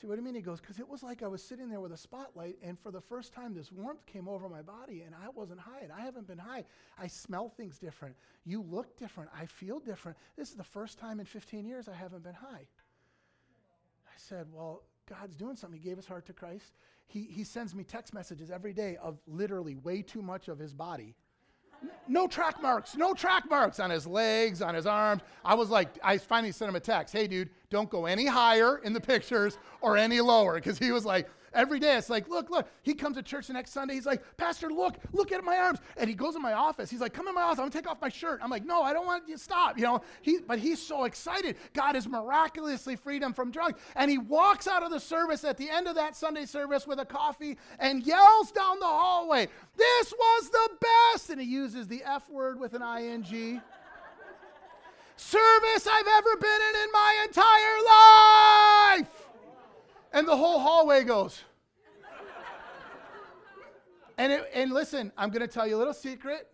See, what I mean? He goes, because it was like I was sitting there with a spotlight, and for the first time, this warmth came over my body, and I wasn't high, I haven't been high. I smell things different. You look different. I feel different. This is the first time in 15 years I haven't been high. I said, Well, God's doing something. He gave his heart to Christ. He, he sends me text messages every day of literally way too much of his body no track marks, no track marks on his legs, on his arms. I was like, I finally sent him a text. Hey, dude, don't go any higher in the pictures or any lower. Because he was like, every day it's like, look, look. He comes to church the next Sunday. He's like, Pastor, look, look at my arms. And he goes in my office. He's like, come in my office. I'm going to take off my shirt. I'm like, no, I don't want you to stop. You know, he, but he's so excited. God has miraculously freed him from drugs. And he walks out of the service at the end of that Sunday service with a coffee and yells down the hallway, this was the best. And he uses the F word with an ing service I've ever been in in my entire life. And the whole hallway goes. and, it, and listen, I'm going to tell you a little secret.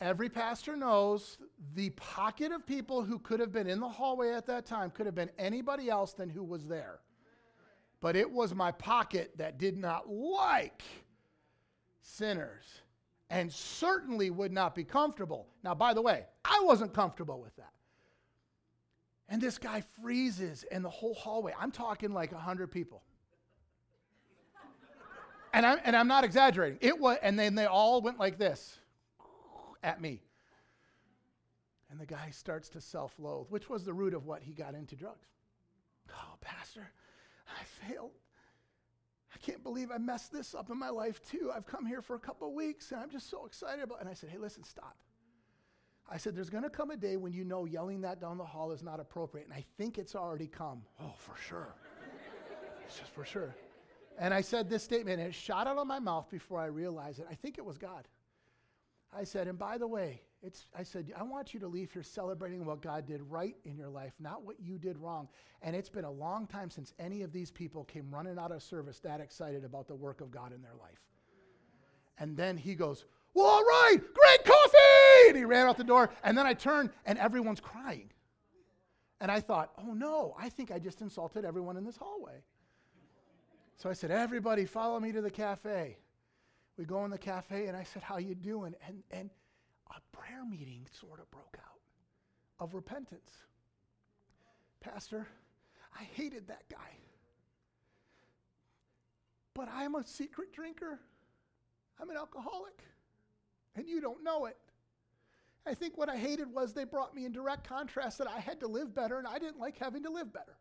Every pastor knows the pocket of people who could have been in the hallway at that time could have been anybody else than who was there. But it was my pocket that did not like sinners and certainly would not be comfortable. Now, by the way, I wasn't comfortable with that. And this guy freezes in the whole hallway. I'm talking like 100 people. and, I'm, and I'm not exaggerating. It was, and then they all went like this at me. And the guy starts to self loathe, which was the root of what he got into drugs. Oh, Pastor, I failed. Can't believe I messed this up in my life too. I've come here for a couple of weeks and I'm just so excited about it. And I said, Hey, listen, stop. I said, There's going to come a day when you know yelling that down the hall is not appropriate. And I think it's already come. Oh, for sure. it's just for sure. And I said this statement, and it shot out of my mouth before I realized it. I think it was God. I said, and by the way, it's, I said, I want you to leave here celebrating what God did right in your life, not what you did wrong. And it's been a long time since any of these people came running out of service that excited about the work of God in their life. And then he goes, Well, all right, great coffee! And he ran out the door. And then I turned, and everyone's crying. And I thought, Oh no, I think I just insulted everyone in this hallway. So I said, Everybody, follow me to the cafe. We go in the cafe, and I said, How you doing? And, and a prayer meeting sort of broke out of repentance. Pastor, I hated that guy. But I'm a secret drinker. I'm an alcoholic. And you don't know it. I think what I hated was they brought me in direct contrast that I had to live better and I didn't like having to live better.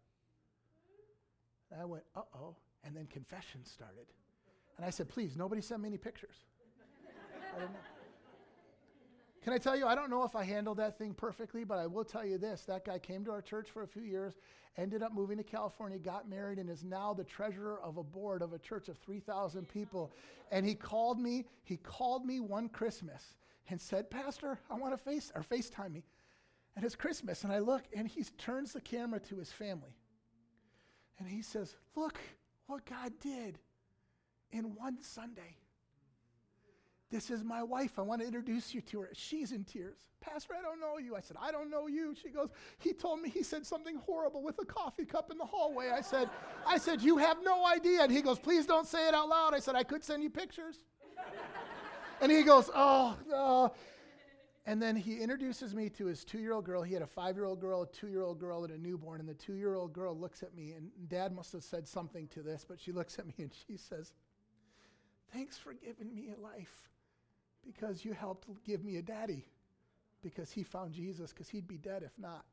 And I went, uh oh. And then confession started. And I said, please, nobody send me any pictures. Can I tell you, I don't know if I handled that thing perfectly, but I will tell you this. That guy came to our church for a few years, ended up moving to California, got married, and is now the treasurer of a board of a church of 3,000 people. And he called me, he called me one Christmas and said, Pastor, I want to face or FaceTime me. And it's Christmas, and I look, and he turns the camera to his family. And he says, Look what God did in one Sunday. This is my wife. I want to introduce you to her. She's in tears. Pastor, I don't know you. I said, I don't know you. She goes, he told me he said something horrible with a coffee cup in the hallway. I said, I said, you have no idea. And he goes, please don't say it out loud. I said, I could send you pictures. and he goes, oh, oh. And then he introduces me to his two year old girl. He had a five year old girl, a two year old girl, and a newborn. And the two year old girl looks at me, and dad must have said something to this, but she looks at me and she says, Thanks for giving me a life because you helped give me a daddy because he found Jesus because he'd be dead if not.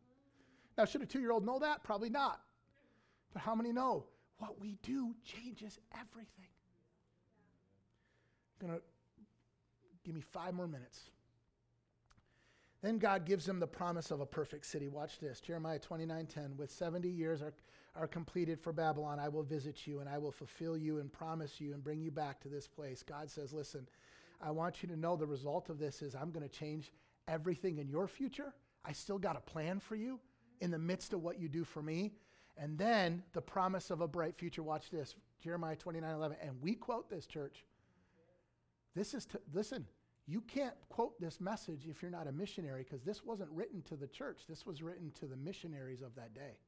Now, should a two year old know that? Probably not. But how many know? What we do changes everything. I'm going to give me five more minutes. Then God gives him the promise of a perfect city. Watch this. Jeremiah 29 10. With 70 years are, are completed for Babylon, I will visit you and I will fulfill you and promise you and bring you back to this place. God says, Listen, I want you to know the result of this is I'm going to change everything in your future. I still got a plan for you in the midst of what you do for me. And then the promise of a bright future. Watch this Jeremiah 29 11. And we quote this, church. This is, to, listen, you can't quote this message if you're not a missionary because this wasn't written to the church. This was written to the missionaries of that day.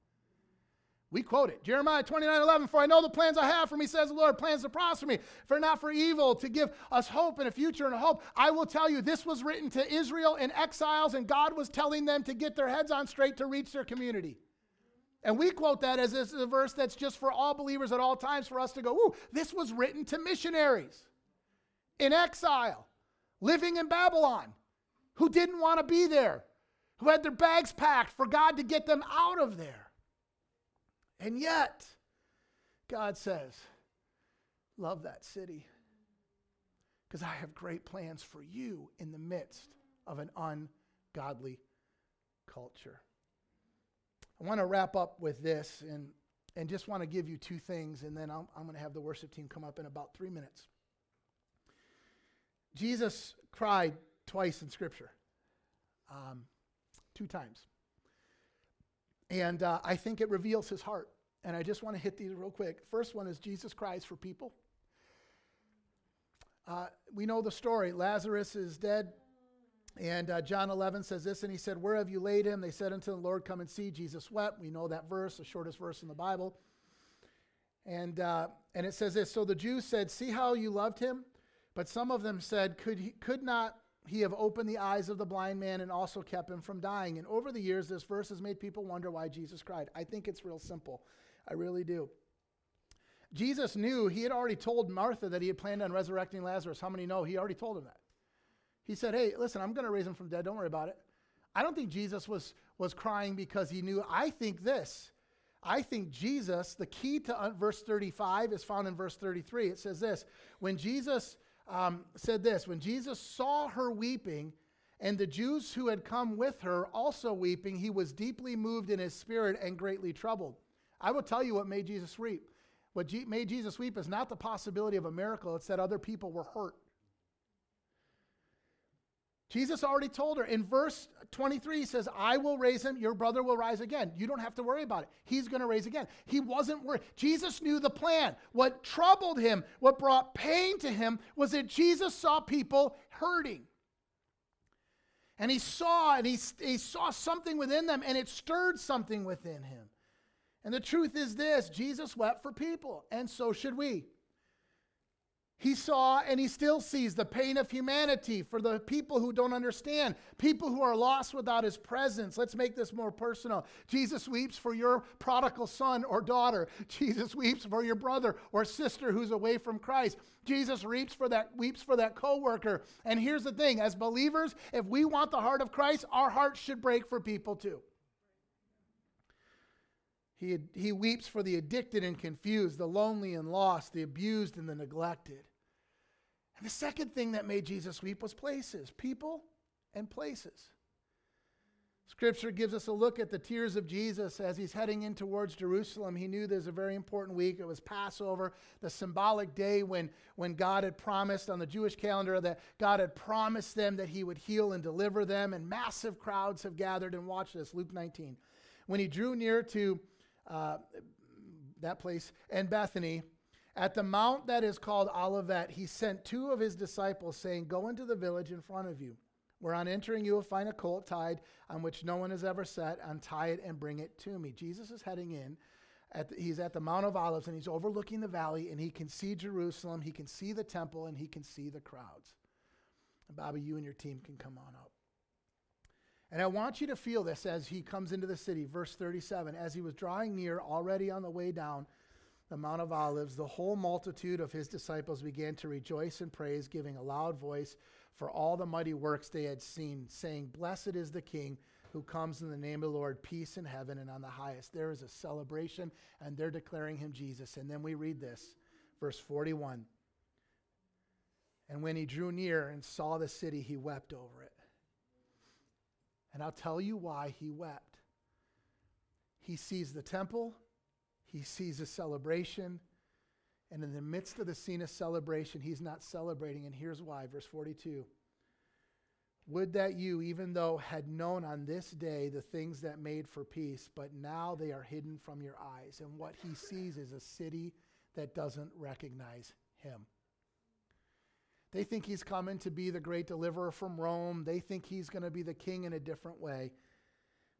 We quote it. Jeremiah 29 11. For I know the plans I have for me, says the Lord, plans to prosper me, for not for evil, to give us hope and a future and a hope. I will tell you, this was written to Israel in exiles, and God was telling them to get their heads on straight to reach their community. And we quote that as this is a verse that's just for all believers at all times for us to go, ooh, this was written to missionaries in exile, living in Babylon, who didn't want to be there, who had their bags packed for God to get them out of there. And yet, God says, Love that city because I have great plans for you in the midst of an ungodly culture. I want to wrap up with this and, and just want to give you two things, and then I'm, I'm going to have the worship team come up in about three minutes. Jesus cried twice in Scripture, um, two times. And uh, I think it reveals his heart. And I just want to hit these real quick. First one is Jesus cries for people. Uh, we know the story. Lazarus is dead. And uh, John 11 says this, and he said, Where have you laid him? They said unto the Lord, Come and see. Jesus wept. We know that verse, the shortest verse in the Bible. And, uh, and it says this So the Jews said, See how you loved him? But some of them said, Could, he, could not he have opened the eyes of the blind man and also kept him from dying. And over the years, this verse has made people wonder why Jesus cried. I think it's real simple. I really do. Jesus knew, he had already told Martha that he had planned on resurrecting Lazarus. How many know? He already told him that. He said, Hey, listen, I'm going to raise him from dead. Don't worry about it. I don't think Jesus was, was crying because he knew. I think this. I think Jesus, the key to uh, verse 35 is found in verse 33. It says this When Jesus um, said this when Jesus saw her weeping And the Jews who had come with her also weeping, he was deeply moved in his spirit and greatly troubled. I will tell you what made Jesus weep. What G- made Jesus weep is not the possibility of a miracle, it's that other people were hurt. Jesus already told her in verse 23, he says, I will raise him, your brother will rise again. You don't have to worry about it. He's going to raise again. He wasn't worried. Jesus knew the plan. What troubled him, what brought pain to him, was that Jesus saw people hurting. And he saw, and he, he saw something within them, and it stirred something within him. And the truth is this Jesus wept for people, and so should we. He saw and he still sees the pain of humanity for the people who don't understand, people who are lost without his presence. Let's make this more personal. Jesus weeps for your prodigal son or daughter. Jesus weeps for your brother or sister who's away from Christ. Jesus weeps for that weeps for that coworker. And here's the thing, as believers, if we want the heart of Christ, our hearts should break for people too. He, he weeps for the addicted and confused, the lonely and lost, the abused and the neglected. And the second thing that made Jesus weep was places, people and places. Scripture gives us a look at the tears of Jesus as he's heading in towards Jerusalem. He knew there's a very important week. It was Passover, the symbolic day when, when God had promised on the Jewish calendar that God had promised them that he would heal and deliver them. And massive crowds have gathered and watched this. Luke 19. When he drew near to uh, Bethphage and Bethany, at the mount that is called Olivet, he sent two of his disciples, saying, Go into the village in front of you, where on entering you will find a colt tied on which no one has ever sat. Untie it and bring it to me. Jesus is heading in. At the, he's at the Mount of Olives and he's overlooking the valley and he can see Jerusalem, he can see the temple, and he can see the crowds. And Bobby, you and your team can come on up. And I want you to feel this as he comes into the city. Verse 37 As he was drawing near, already on the way down, the Mount of Olives, the whole multitude of his disciples began to rejoice and praise, giving a loud voice for all the mighty works they had seen, saying, Blessed is the King who comes in the name of the Lord, peace in heaven and on the highest. There is a celebration, and they're declaring him Jesus. And then we read this, verse 41. And when he drew near and saw the city, he wept over it. And I'll tell you why he wept. He sees the temple, he sees a celebration. And in the midst of the scene of celebration, he's not celebrating. And here's why. Verse 42 Would that you, even though had known on this day the things that made for peace, but now they are hidden from your eyes. And what he sees is a city that doesn't recognize him. They think he's coming to be the great deliverer from Rome. They think he's going to be the king in a different way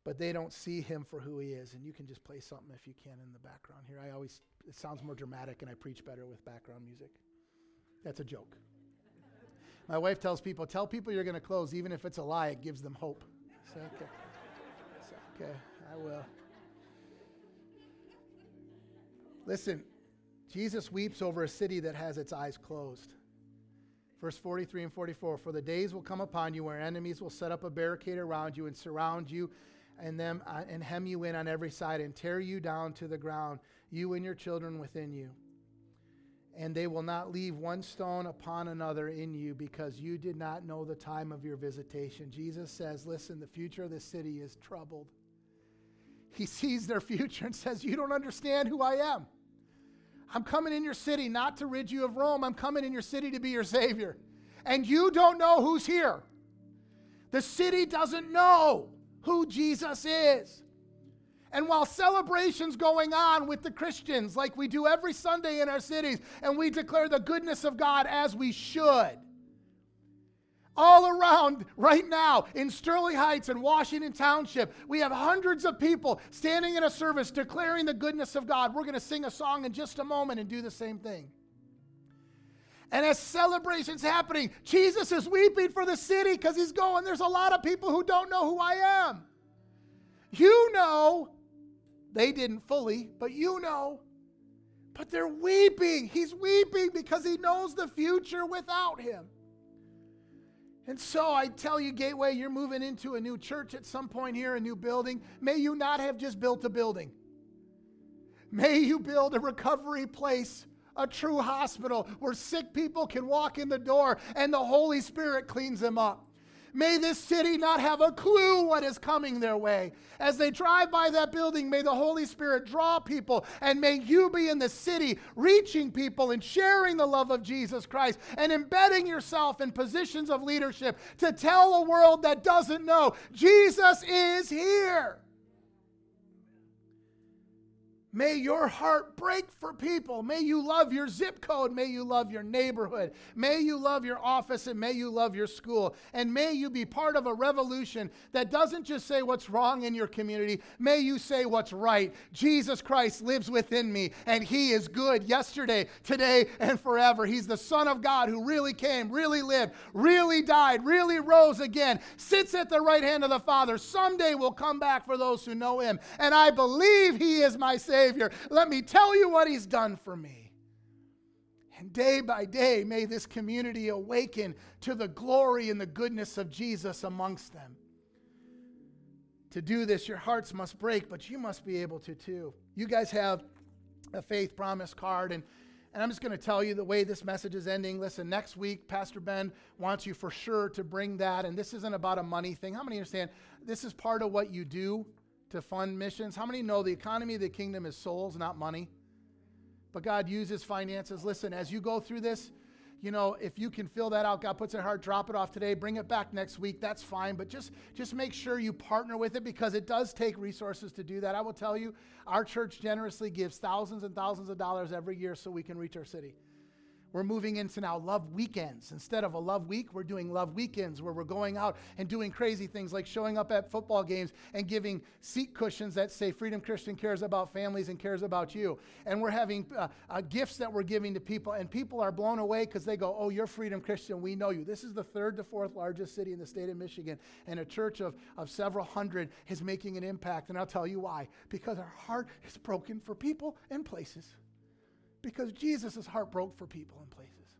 but they don't see him for who he is. And you can just play something if you can in the background here. I always, it sounds more dramatic and I preach better with background music. That's a joke. My wife tells people, tell people you're going to close, even if it's a lie, it gives them hope. So, okay. So, okay, I will. Listen, Jesus weeps over a city that has its eyes closed. Verse 43 and 44 For the days will come upon you where enemies will set up a barricade around you and surround you and them uh, and hem you in on every side and tear you down to the ground, you and your children within you. And they will not leave one stone upon another in you because you did not know the time of your visitation. Jesus says, Listen, the future of this city is troubled. He (laughs) sees their future and says, You don't understand who I am. I'm coming in your city not to rid you of Rome. I'm coming in your city to be your Savior. And you don't know who's here. The city doesn't know who Jesus is. And while celebrations going on with the Christians, like we do every Sunday in our cities, and we declare the goodness of God as we should, all around right now in Sterling Heights and Washington Township, we have hundreds of people standing in a service declaring the goodness of God. We're going to sing a song in just a moment and do the same thing. And as celebration's happening, Jesus is weeping for the city because he's going, There's a lot of people who don't know who I am. You know, they didn't fully, but you know. But they're weeping. He's weeping because he knows the future without him. And so I tell you, Gateway, you're moving into a new church at some point here, a new building. May you not have just built a building. May you build a recovery place a true hospital where sick people can walk in the door and the Holy Spirit cleans them up. May this city not have a clue what is coming their way. As they drive by that building, may the Holy Spirit draw people, and may you be in the city reaching people and sharing the love of Jesus Christ and embedding yourself in positions of leadership to tell a world that doesn't know Jesus is here. May your heart break for people. May you love your zip code. May you love your neighborhood. May you love your office and may you love your school. And may you be part of a revolution that doesn't just say what's wrong in your community. May you say what's right. Jesus Christ lives within me and he is good yesterday, today, and forever. He's the Son of God who really came, really lived, really died, really rose again, sits at the right hand of the Father. Someday will come back for those who know him. And I believe he is my Savior. Savior. Let me tell you what He's done for me. And day by day, may this community awaken to the glory and the goodness of Jesus amongst them. To do this, your hearts must break, but you must be able to too. You guys have a faith promise card, and, and I'm just going to tell you the way this message is ending. Listen, next week, Pastor Ben wants you for sure to bring that, and this isn't about a money thing. How many understand this is part of what you do? To fund missions. How many know the economy of the kingdom is souls, not money? But God uses finances. Listen, as you go through this, you know, if you can fill that out, God puts it in heart, drop it off today, bring it back next week, that's fine. But just, just make sure you partner with it because it does take resources to do that. I will tell you, our church generously gives thousands and thousands of dollars every year so we can reach our city. We're moving into now love weekends. Instead of a love week, we're doing love weekends where we're going out and doing crazy things like showing up at football games and giving seat cushions that say Freedom Christian cares about families and cares about you. And we're having uh, uh, gifts that we're giving to people, and people are blown away because they go, Oh, you're Freedom Christian. We know you. This is the third to fourth largest city in the state of Michigan, and a church of, of several hundred is making an impact. And I'll tell you why because our heart is broken for people and places because Jesus' heart broke for people and places.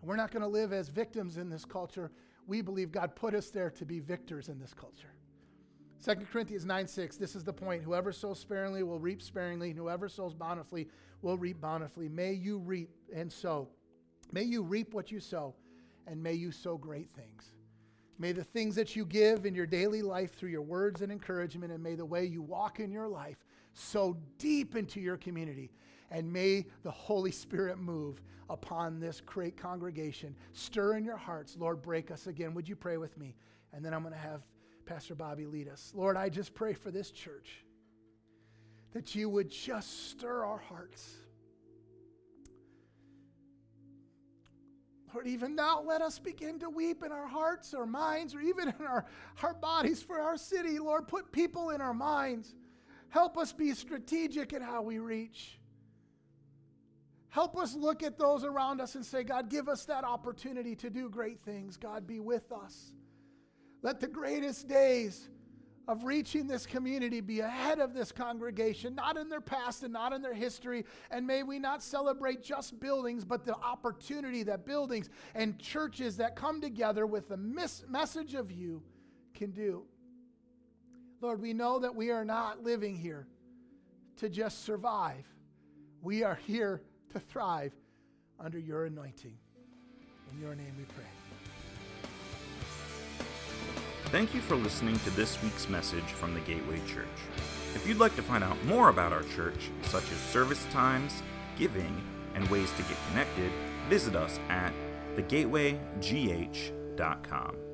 And we're not going to live as victims in this culture. We believe God put us there to be victors in this culture. 2 Corinthians 9 6, this is the point. Whoever sows sparingly will reap sparingly, and whoever sows bountifully will reap bountifully. May you reap and sow. May you reap what you sow, and may you sow great things. May the things that you give in your daily life through your words and encouragement, and may the way you walk in your life sow deep into your community and may the Holy Spirit move upon this great congregation. Stir in your hearts. Lord, break us again. Would you pray with me? And then I'm going to have Pastor Bobby lead us. Lord, I just pray for this church that you would just stir our hearts. Lord, even now, let us begin to weep in our hearts or minds or even in our, our bodies for our city. Lord, put people in our minds. Help us be strategic in how we reach. Help us look at those around us and say, God, give us that opportunity to do great things. God, be with us. Let the greatest days of reaching this community be ahead of this congregation, not in their past and not in their history. And may we not celebrate just buildings, but the opportunity that buildings and churches that come together with the mis- message of you can do. Lord, we know that we are not living here to just survive. We are here to thrive under your anointing. In your name we pray. Thank you for listening to this week's message from the Gateway Church. If you'd like to find out more about our church, such as service times, giving, and ways to get connected, visit us at thegatewaygh.com.